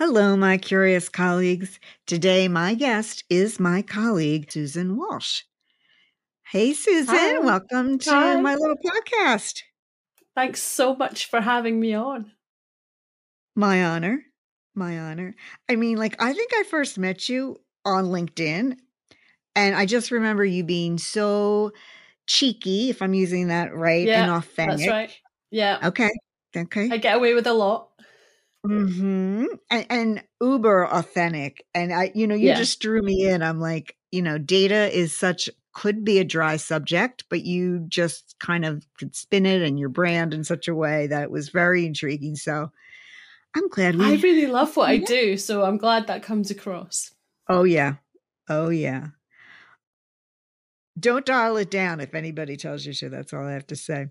Hello, my curious colleagues. Today, my guest is my colleague, Susan Walsh. Hey, Susan, Hi. welcome to Hi. my little podcast. Thanks so much for having me on. My honor. My honor. I mean, like, I think I first met you on LinkedIn, and I just remember you being so cheeky, if I'm using that right, yeah, and authentic. That's right. Yeah. Okay. Okay. I get away with a lot. Mhm. And, and uber authentic. And I, you know, you Yeah. just drew me in. I'm like, you know, data is such could be a dry subject, but you just kind of could spin it and your brand in such a way that it was very intriguing. So I'm glad I really love what I do, so I'm glad that comes across. Oh yeah. Oh yeah. Don't dial it down if anybody tells you to. That's all I have to say.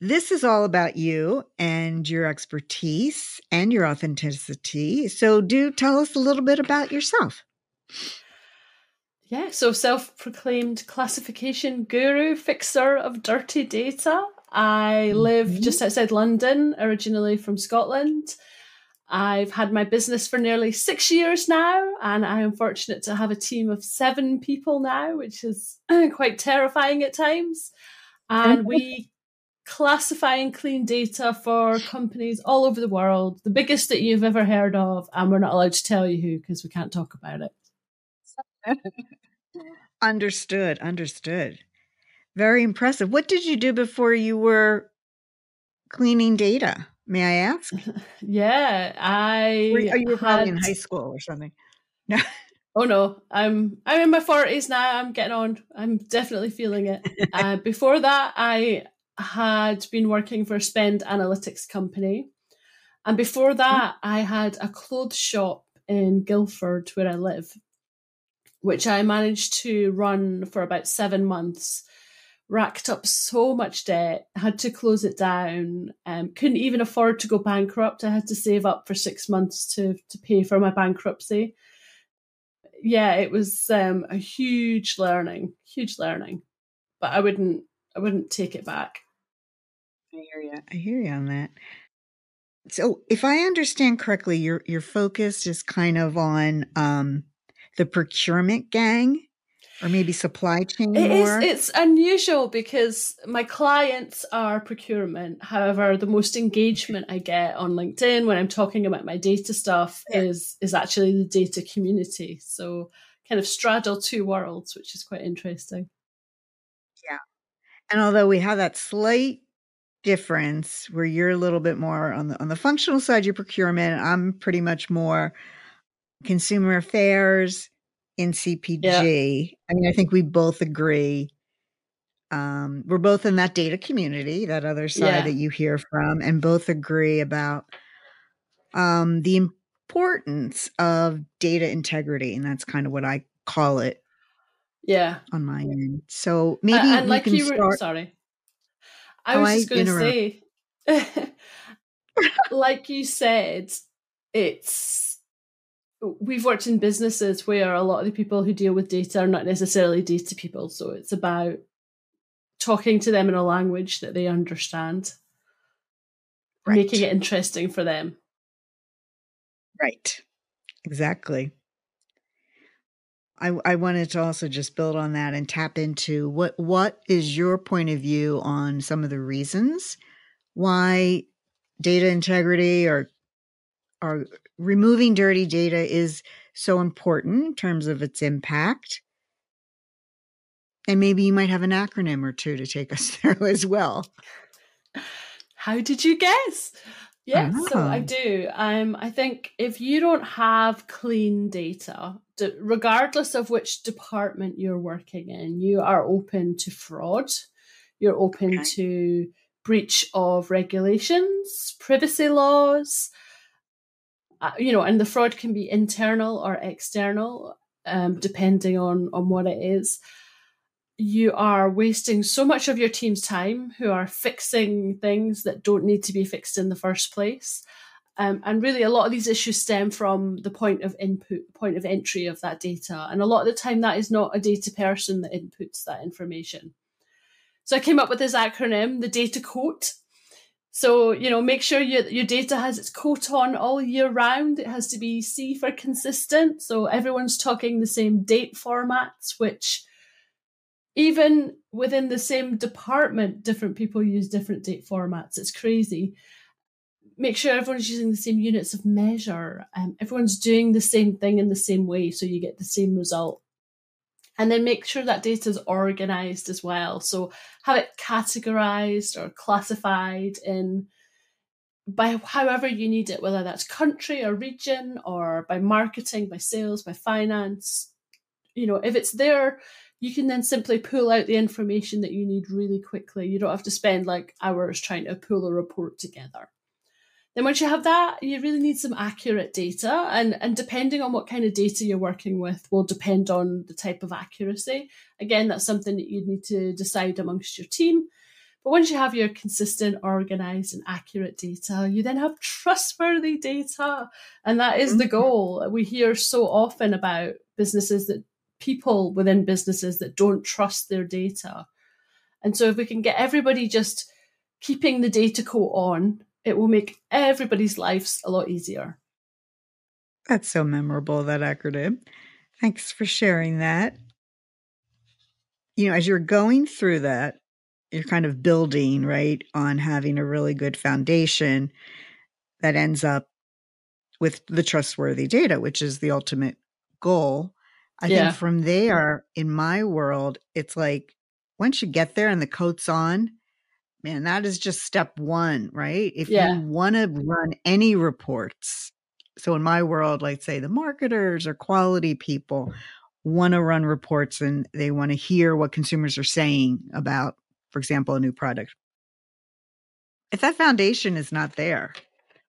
This is all about you and your expertise and your authenticity. So, do tell us a little bit about yourself. Yeah, so self proclaimed classification guru, fixer of dirty data. I live Mhm. just outside London, originally from Scotland. I've had my business for nearly six years now, and I am fortunate to have a team of seven people now, which is quite terrifying at times. And we classify and clean data for companies all over the world, the biggest that you've ever heard of, and we're not allowed to tell you who because we can't talk about it. Understood. Understood. Very impressive. What did you do before you were cleaning data? May I ask? Yeah, I Were you, oh, you were probably in high school or something. No. Oh no, I'm I'm in my forties now. I'm getting on. I'm definitely feeling it. uh, before that, I had been working for a spend analytics company, and before that, I had a clothes shop in Guildford where I live, which I managed to run for about seven months. Racked up so much debt, had to close it down. Um, couldn't even afford to go bankrupt. I had to save up for six months to to pay for my bankruptcy yeah, it was um, a huge learning, huge learning. But I wouldn't, I wouldn't take it back. I hear you. I hear you on that. So, if I understand correctly, your your focus is kind of on um, the procurement gang, or maybe supply chain It is. more. It's unusual because my clients are procurement. However, the most engagement I get on LinkedIn when I'm talking about my data stuff Yeah. is is actually the data community. So kind of straddle two worlds, which is quite interesting. Yeah. And although we have that slight difference where you're a little bit more on the on the functional side, your procurement, I'm pretty much more consumer affairs in CPG. I mean, I think we both agree. Um, we're both in that data community, that other side Yeah. that you hear from, and both agree about um, the importance of data integrity, and that's kind of what I call it Yeah. on my end. So maybe and we like can you were start. sorry. I was just going to say, like you said, it's we've worked in businesses where a lot of the people who deal with data are not necessarily data people. So it's about talking to them in a language that they understand, making it interesting for them. Right. Exactly. I I wanted to also just build on that and tap into what what is your point of view on some of the reasons why data integrity or or removing dirty data is so important in terms of its impact. And maybe you might have an acronym or two to take us through as well. How did you guess? Yes, so I do. Um, I think if you don't have clean data, d- regardless of which department you're working in, you are open to fraud. You're open Okay. to breach of regulations, privacy laws. uh, you know, and the fraud can be internal or external, um, depending on on what it is. You are wasting so much of your team's time who are fixing things that don't need to be fixed in the first place. Um, and really, a lot of these issues stem from the point of input, point of entry of that data. And a lot of the time, that is not a data person that inputs that information. So I came up with this acronym, the data coat. So, you know, make sure your, your data has its coat on all year round. It has to be C for consistent. So everyone's talking the same date formats, which even within the same department, different people use different date formats. It's crazy make sure everyone's using the same units of measure. Um, everyone's doing the same thing in the same way, so you get the same result. And then make sure that data is organized as well. So have it categorized or classified in by however you need it, whether that's country or region or by marketing, by sales, by finance. You know, if it's there, you can then simply pull out the information that you need really quickly. You don't have to spend like hours trying to pull a report together. Then once you have that, you really need some accurate data. And, and depending on what kind of data you're working with will depend on the type of accuracy. Again, that's something that you need to decide amongst your team. But once you have your consistent, organized, and accurate data, you then have trustworthy data. And that is the mm-hmm. goal. We hear so often about businesses that people within businesses that don't trust their data. And so if we can get everybody just keeping the data coat on it will make everybody's lives a lot easier. That's so memorable, that acronym. Thanks for sharing that. You know, as you're going through that, you're kind of building, right, on having a really good foundation that ends up with the trustworthy data, which is the ultimate goal. I yeah. think from there, in my world, it's like once you get there and the coat's on, man, that is just step one, right? If yeah. you want to run any reports, so in my world, like say the marketers or quality people want to run reports and they want to hear what consumers are saying about, for example, a new product. If that foundation is not there,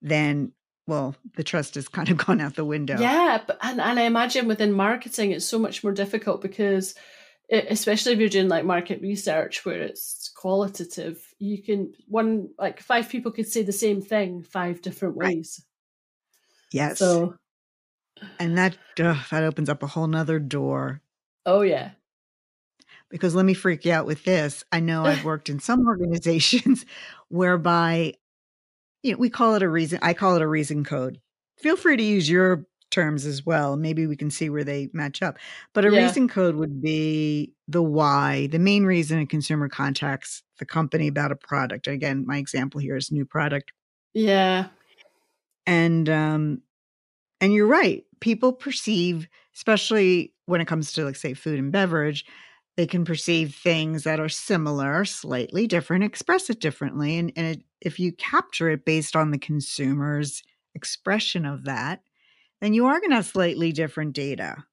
then well, the trust has kind of gone out the window. Yeah, but, and, and I imagine within marketing, it's so much more difficult because especially if you're doing like market research where it's qualitative you can one like five people could say the same thing five different ways. Right. yes. So and that uh, that opens up a whole nother door. Oh yeah. Because let me freak you out with this. I know i've worked in some organizations whereby you know we call it a reason i call it a reason code feel free to use your terms as well. Maybe we can see where they match up. But a yeah. reason code would be the why, the main reason a consumer contacts the company about a product. Again, my example here is new product. Yeah. And um and you're right. People perceive, especially when it comes to like say food and beverage, they can perceive things that are similar, slightly different, express it differently. And, and it, if you capture it based on the consumer's expression of that, then you are going to have slightly different data.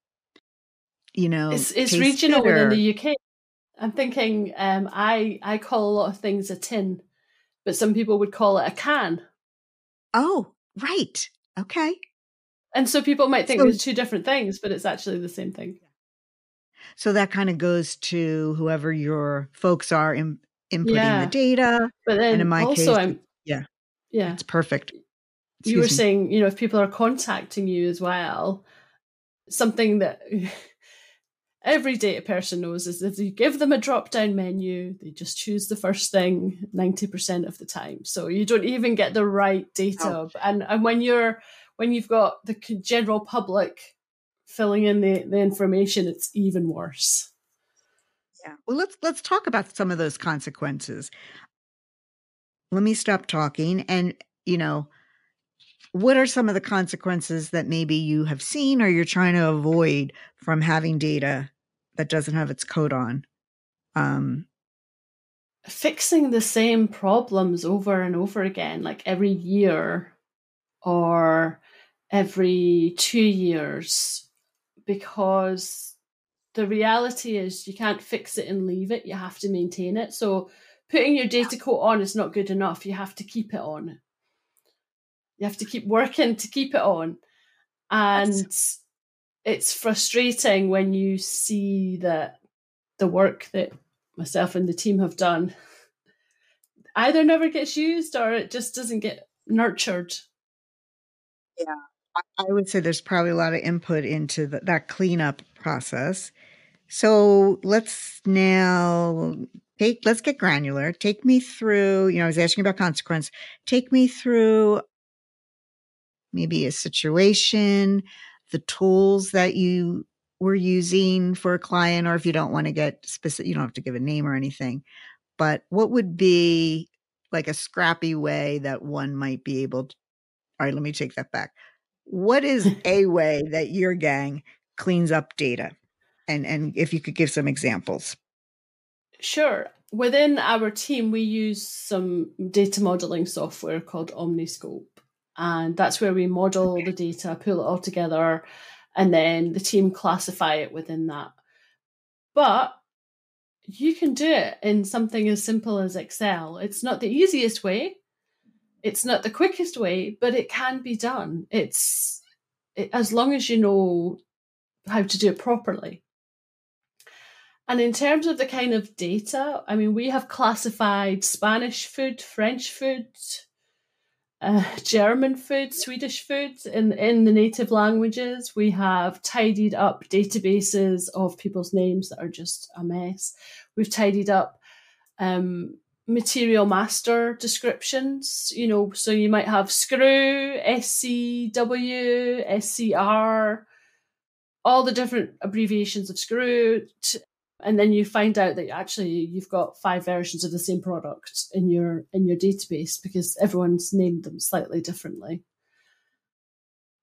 You know, it's, it's regional within the UK. I'm thinking, um, I I call a lot of things a tin, but some people would call it a can. Oh, right. Okay. And so people might think so, there's two different things, but it's actually the same thing. So that kind of goes to whoever your folks are in, inputting yeah. the data. But then and in my also, case, I'm, yeah, yeah, it's perfect. Excuse you were me. saying, you know, if people are contacting you as well, something that every data person knows is if you give them a drop down menu, they just choose the first thing 90% of the time. So you don't even get the right data. Oh. And, and when you're, when you've got the general public filling in the, the information, it's even worse. Yeah. Well, let's, let's talk about some of those consequences. Let me stop talking and, you know, what are some of the consequences that maybe you have seen or you're trying to avoid from having data that doesn't have its code on? Um, Fixing the same problems over and over again, like every year or every two years, because the reality is you can't fix it and leave it, you have to maintain it. So putting your data coat on is not good enough, you have to keep it on You have to keep working to keep it on. And That's... it's frustrating when you see that the work that myself and the team have done either never gets used or it just doesn't get nurtured. Yeah. I would say there's probably a lot of input into the, that cleanup process. So let's now take, let's get granular. Take me through, you know, I was asking about consequence. Take me through maybe a situation, the tools that you were using for a client, or if you don't want to get specific, you don't have to give a name or anything, but what would be like a scrappy way that one might be able to? All right, let me take that back. What is a way that your gang cleans up data? And and if you could give some examples. Sure. Within our team, we use some data modeling software called Omniscope. And that's where we model okay. the data, pull it all together, and then the team classify it within that. But you can do it in something as simple as Excel. It's not the easiest way, it's not the quickest way, but it can be done. It's it, as long as you know how to do it properly. And in terms of the kind of data, I mean, we have classified Spanish food, French food, uh, German food, Swedish food in, in the native languages. We have tidied up databases of people's names that are just a mess. We've tidied up um, material master descriptions, you know, so you might have screw, SCW, SCR, all the different abbreviations of screw. And then you find out that actually you've got five versions of the same product in your in your database because everyone's named them slightly differently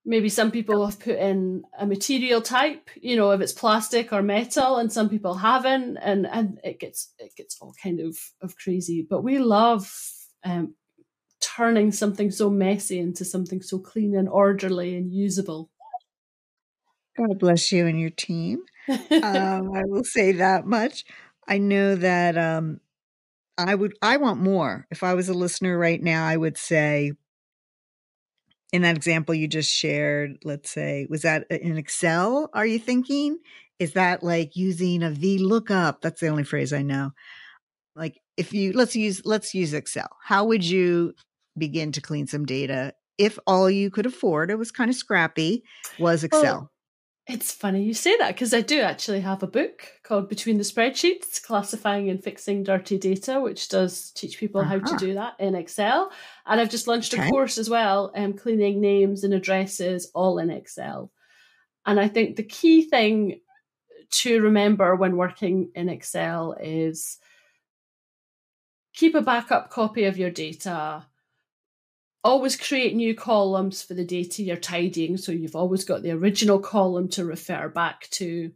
maybe some people have put in a material type you know if it's plastic or metal and some people haven't and and it gets it gets all kind of of crazy. But we love um, turning something so messy into something so clean and orderly and usable. God bless you and your team. Um, i will say that much. I know that um, i would i want more. If i was a listener right now i would say in that example you just shared, let's say, was that in Excel? Are you thinking? Is that like using a VLOOKUP? That's the only phrase I know. Like if you let's use let's use Excel. How would you begin to clean some data if all you could afford, it was kind of scrappy, was Excel? Well, it's funny you say that because I do actually have a book called Between the Spreadsheets Classifying and Fixing Dirty Data, which does teach people uh-huh. how to uh-huh. do that in Excel. And I've just launched okay. a course as well, um, cleaning names and addresses all in Excel. And I think the key thing to remember when working in Excel is keep a backup copy of your data always create new columns for the data you're tidying. So you've always got the original column to refer back to.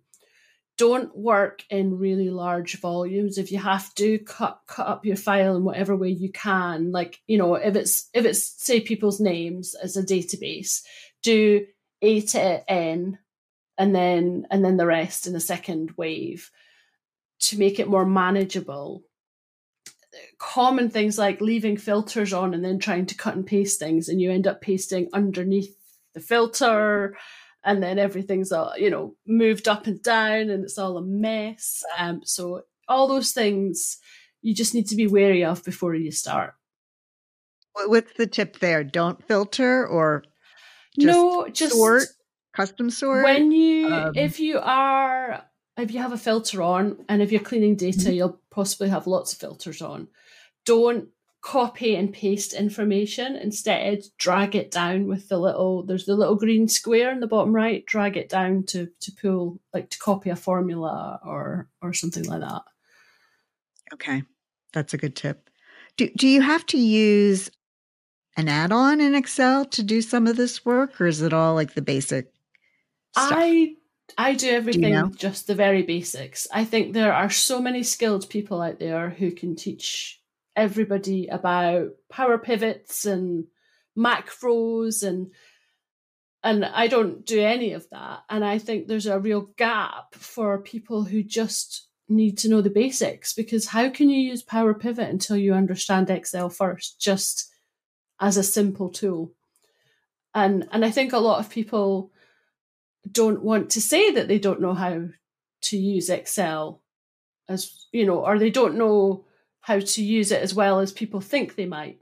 Don't work in really large volumes. If you have to cut cut up your file in whatever way you can, like you know, if it's if it's say people's names as a database, do A to N and then and then the rest in a second wave to make it more manageable common things like leaving filters on and then trying to cut and paste things and you end up pasting underneath the filter and then everything's all you know moved up and down and it's all a mess. Um, so all those things you just need to be wary of before you start. What's the tip there? Don't filter or just no just sort? Custom sort? when you um, if you are if you have a filter on and if you're cleaning data, mm-hmm. you'll possibly have lots of filters on. Don't copy and paste information. Instead, drag it down with the little there's the little green square in the bottom right. Drag it down to to pull like to copy a formula or or something like that. Okay. That's a good tip. Do do you have to use an add-on in Excel to do some of this work or is it all like the basic stuff? I I do everything do you know? just the very basics. I think there are so many skilled people out there who can teach everybody about power pivots and macros and and I don't do any of that. And I think there's a real gap for people who just need to know the basics because how can you use Power Pivot until you understand Excel first, just as a simple tool? And and I think a lot of people don't want to say that they don't know how to use Excel as you know, or they don't know how to use it as well as people think they might.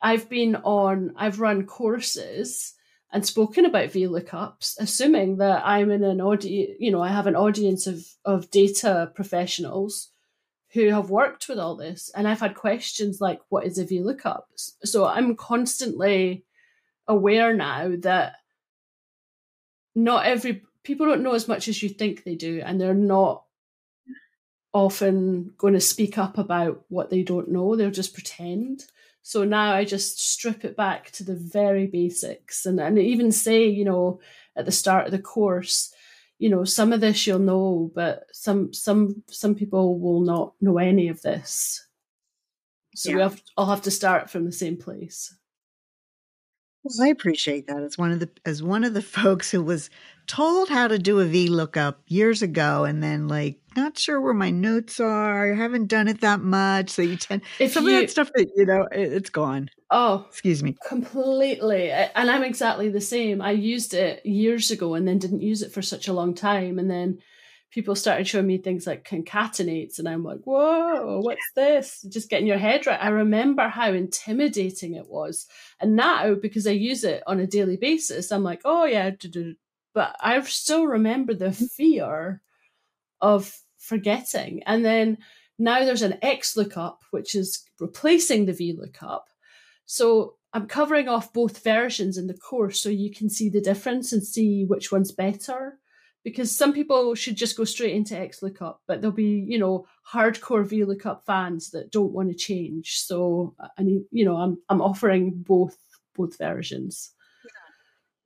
I've been on, I've run courses and spoken about VLOOKUPs, assuming that I'm in an audience, you know, I have an audience of, of data professionals who have worked with all this. And I've had questions like, what is a VLOOKUP? So I'm constantly aware now that not every people don't know as much as you think they do, and they're not often going to speak up about what they don't know. They'll just pretend. So now I just strip it back to the very basics and, and even say, you know, at the start of the course, you know, some of this you'll know, but some some some people will not know any of this. So yeah. we have I'll have to start from the same place. Well, I appreciate that as one of the as one of the folks who was told how to do a VLOOKUP years ago and then like not sure where my notes are. I haven't done it that much. So you tend if some you, of that stuff that you know it, it's gone. Oh, excuse me. Completely. And I'm exactly the same. I used it years ago and then didn't use it for such a long time. And then people started showing me things like concatenates and I'm like, whoa, what's this? Just getting your head right. I remember how intimidating it was. And now because I use it on a daily basis, I'm like, oh yeah, but I still remember the mm-hmm. fear of forgetting. And then now there's an X lookup, which is replacing the V lookup. So I'm covering off both versions in the course so you can see the difference and see which one's better. Because some people should just go straight into X lookup, but there'll be, you know, hardcore V lookup fans that don't want to change. So I mean, you know, I'm I'm offering both both versions.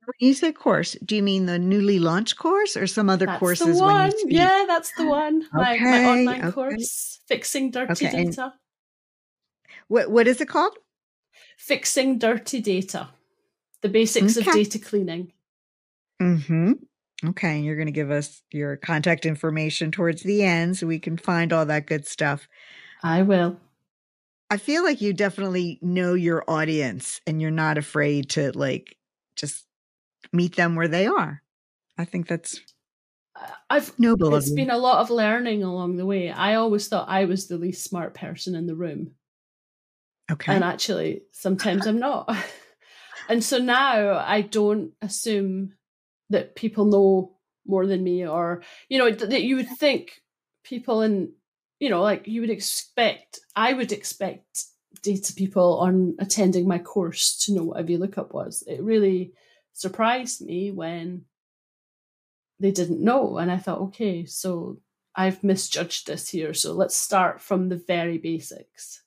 When you say course, do you mean the newly launched course or some other that's courses? The one. yeah, that's the one. My, okay, my online okay. course, Fixing Dirty okay. Data. What what is it called? Fixing Dirty Data. The basics of data cleaning. Mm-hmm. Okay. and You're going to give us your contact information towards the end so we can find all that good stuff. I will. I feel like you definitely know your audience and you're not afraid to like just meet them where they are. I think that's uh, I've noble. It's been a lot of learning along the way. I always thought I was the least smart person in the room. Okay. And actually, sometimes I'm not. and so now I don't assume that people know more than me, or you know that you would think people in you know like you would expect. I would expect data people on attending my course to know what a VLOOKUP was. It really surprised me when they didn't know. And I thought, okay, so I've misjudged this here. So let's start from the very basics.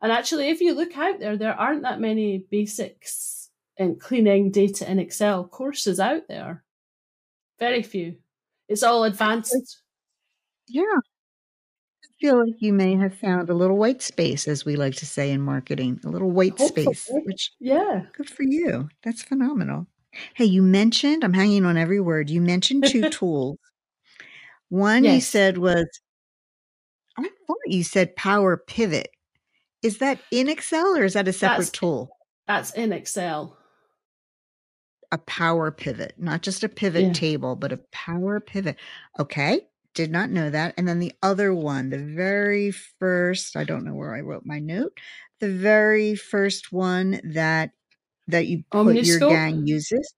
And actually, if you look out there, there aren't that many basics cleaning data in Excel courses out there. Very few. It's all advanced. Yeah. I feel like you may have found a little white space, as we like to say in marketing, a little white Hopefully. space, which, yeah, good for you. That's phenomenal. Hey, you mentioned, I'm hanging on every word. You mentioned two tools. One yes. you said was, I thought you said Power Pivot. Is that in Excel or is that a separate that's, tool? That's in Excel. A Power Pivot, not just a pivot yeah. table, but a Power Pivot. Okay. Did not know that. And then the other one, the very first, I don't know where I wrote my note, the very first one that that you put Omniscope? your gang uses?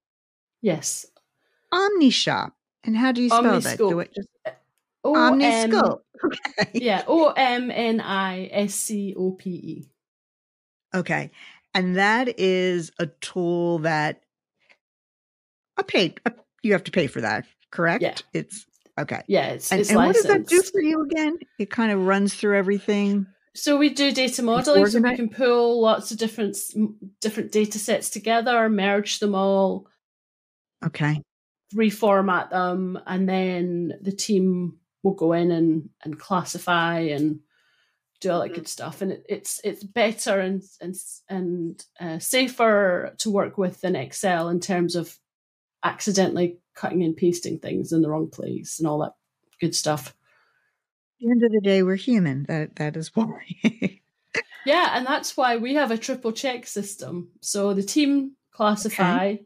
Yes. Omniscope. And how do you spell Omniscope. that? Do it just uh, O- Omniscope. Okay. Yeah, O M N I S C O P E. Okay. And that is a tool that a paid you have to pay for that, correct? Yeah. It's okay. Yeah, it's, and, it's and what does that do for you again? It kind of runs through everything. So we do data modeling, so we can pull lots of different different data sets together, merge them all. Okay. Reformat them, and then the team will go in and and classify and do all that mm-hmm. good stuff. And it, it's it's better and and and uh, safer to work with than Excel in terms of accidentally cutting and pasting things in the wrong place and all that good stuff At the end of the day, we're human. That that is why. yeah, and that's why we have a triple check system. So the team classify. Okay.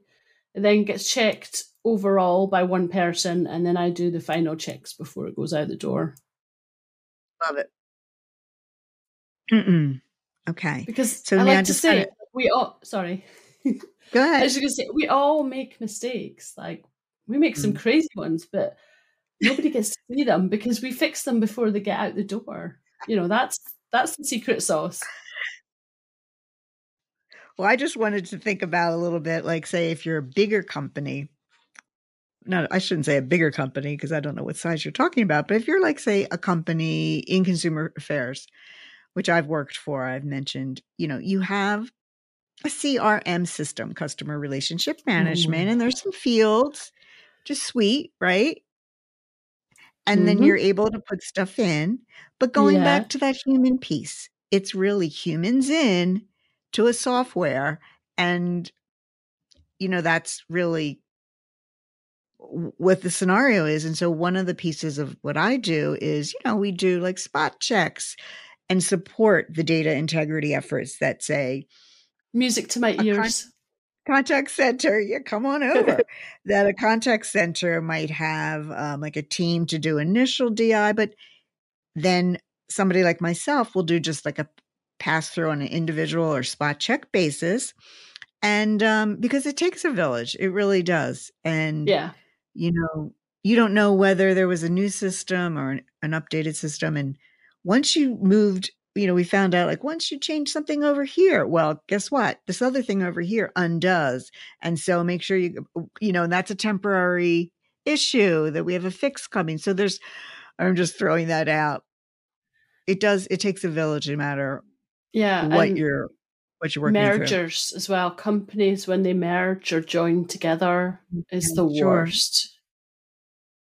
It then gets checked overall by one person, and then I do the final checks before it goes out the door. Love it. Mm-mm. Okay. Because so I like to say kinda... we all. Sorry. Go ahead. I was to say we all make mistakes. Like we make some mm. crazy ones, but nobody gets to see them because we fix them before they get out the door. You know, that's that's the secret sauce. Well, I just wanted to think about a little bit, like say if you're a bigger company, no, I shouldn't say a bigger company because I don't know what size you're talking about, but if you're like say a company in consumer affairs, which I've worked for, I've mentioned, you know, you have a CRM system, customer relationship management, mm. and there's some fields, just sweet, right? and mm-hmm. then you're able to put stuff in. But going yeah. back to that human piece, it's really humans in to a software. And, you know, that's really what the scenario is. And so one of the pieces of what I do is, you know, we do like spot checks and support the data integrity efforts that say, music to my ears contact center, yeah, come on over. that a contact center might have um, like a team to do initial DI, but then somebody like myself will do just like a pass through on an individual or spot check basis. And um, because it takes a village, it really does. And, yeah, you know, you don't know whether there was a new system or an, an updated system. And once you moved you know, we found out like once you change something over here, well, guess what? This other thing over here undoes. And so make sure you, you know, that's a temporary issue that we have a fix coming. So there's, I'm just throwing that out. It does, it takes a village no matter yeah, what you're, what you're working mergers through. as well. Companies, when they merge or join together, is mm-hmm. the sure. worst.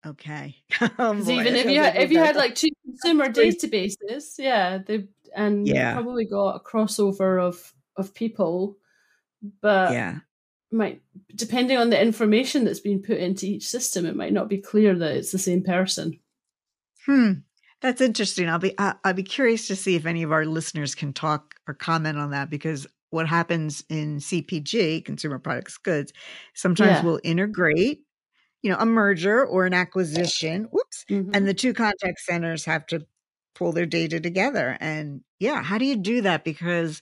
Okay. oh, even if you had, if you had like two consumer databases, yeah, they and yeah. probably got a crossover of of people, but yeah, might depending on the information that's been put into each system, it might not be clear that it's the same person. Hmm. That's interesting. I'll be I'll be curious to see if any of our listeners can talk or comment on that because what happens in CPG, consumer products goods, sometimes yeah. we'll integrate you know, a merger or an acquisition. Whoops. Mm-hmm. And the two contact centers have to pull their data together. And yeah, how do you do that? Because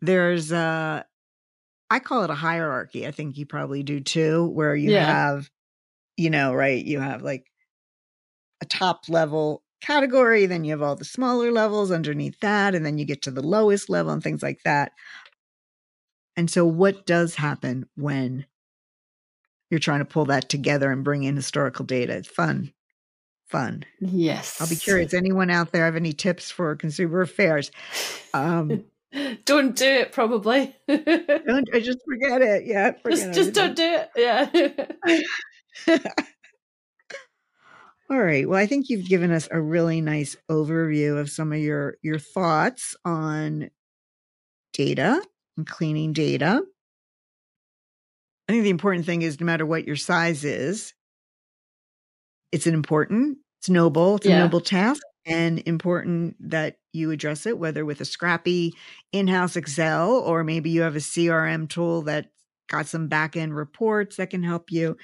there's a, I call it a hierarchy. I think you probably do too, where you yeah. have, you know, right, you have like a top level category, then you have all the smaller levels underneath that, and then you get to the lowest level and things like that. And so, what does happen when you're trying to pull that together and bring in historical data. It's fun. Fun. Yes. I'll be curious. Anyone out there have any tips for consumer affairs? Um, don't do it, probably. don't I just forget it. Yeah. Forget just, just don't do it. Yeah. All right. Well, I think you've given us a really nice overview of some of your your thoughts on data and cleaning data. I think the important thing is no matter what your size is, it's an important, it's noble, it's yeah. a noble task and important that you address it, whether with a scrappy in-house Excel or maybe you have a CRM tool that got some back-end reports that can help you,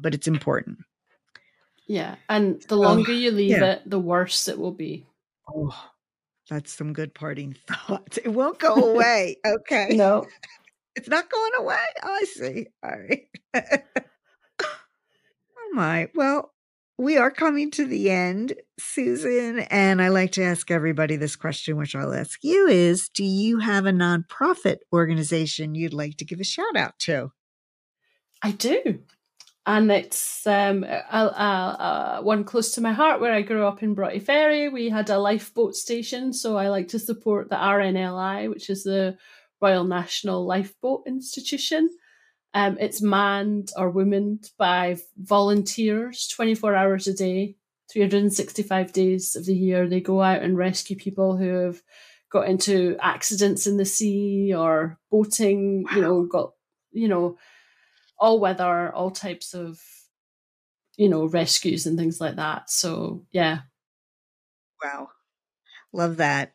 but it's important. Yeah. And the longer oh, you leave yeah. it, the worse it will be. Oh, that's some good parting thoughts. It won't go away. Okay. no. It's not going away. Oh, I see. All right. oh my. Well, we are coming to the end, Susan, and I like to ask everybody this question, which I'll ask you is Do you have a nonprofit organization you'd like to give a shout out to? I do. And it's um, uh, uh, one close to my heart where I grew up in Broughty Ferry. We had a lifeboat station, so I like to support the RNLI, which is the Royal National Lifeboat Institution. Um, it's manned or womaned by volunteers 24 hours a day, 365 days of the year. They go out and rescue people who have got into accidents in the sea or boating, wow. you know, got, you know, all weather, all types of, you know, rescues and things like that. So, yeah. Wow. Love that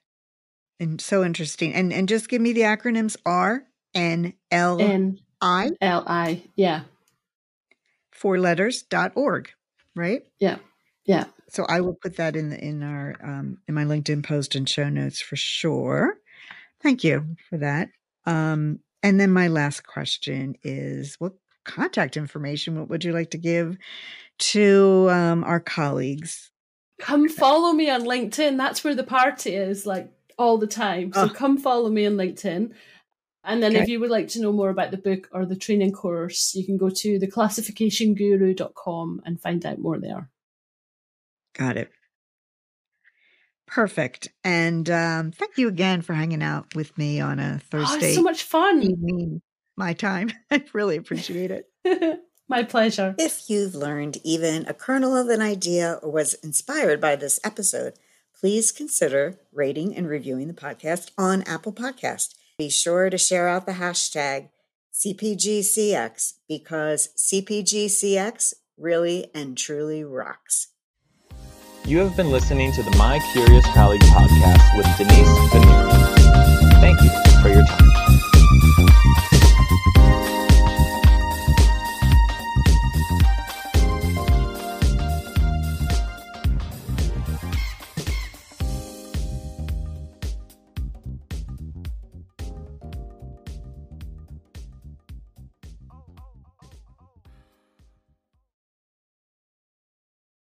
and so interesting. And and just give me the acronyms R. N L N I L I. Yeah. four letters dot org, right? Yeah. Yeah. So I will put that in the in our um, in my LinkedIn post and show notes for sure. Thank you for that. Um, and then my last question is, what contact information what would you like to give to um, our colleagues? Come follow me on LinkedIn. That's where the party is, like all the time. So Oh. come follow me on LinkedIn. And then if you would like to know more about the book or the training course, you can go to theclassificationguru.com and find out more there. Got it. Perfect. And um, thank you again for hanging out with me on a Oh, Thursday it's so much fun. evening, my time. I really appreciate it. My pleasure. If you've learned even a kernel of an idea or was inspired by this episode, please consider rating and reviewing the podcast on Apple Podcast. Be sure to share out the hashtag CPGCX because CPGCX really and truly rocks. You have been listening to the My Curious Colleague podcast with Denise Veneer. Thank you for your time.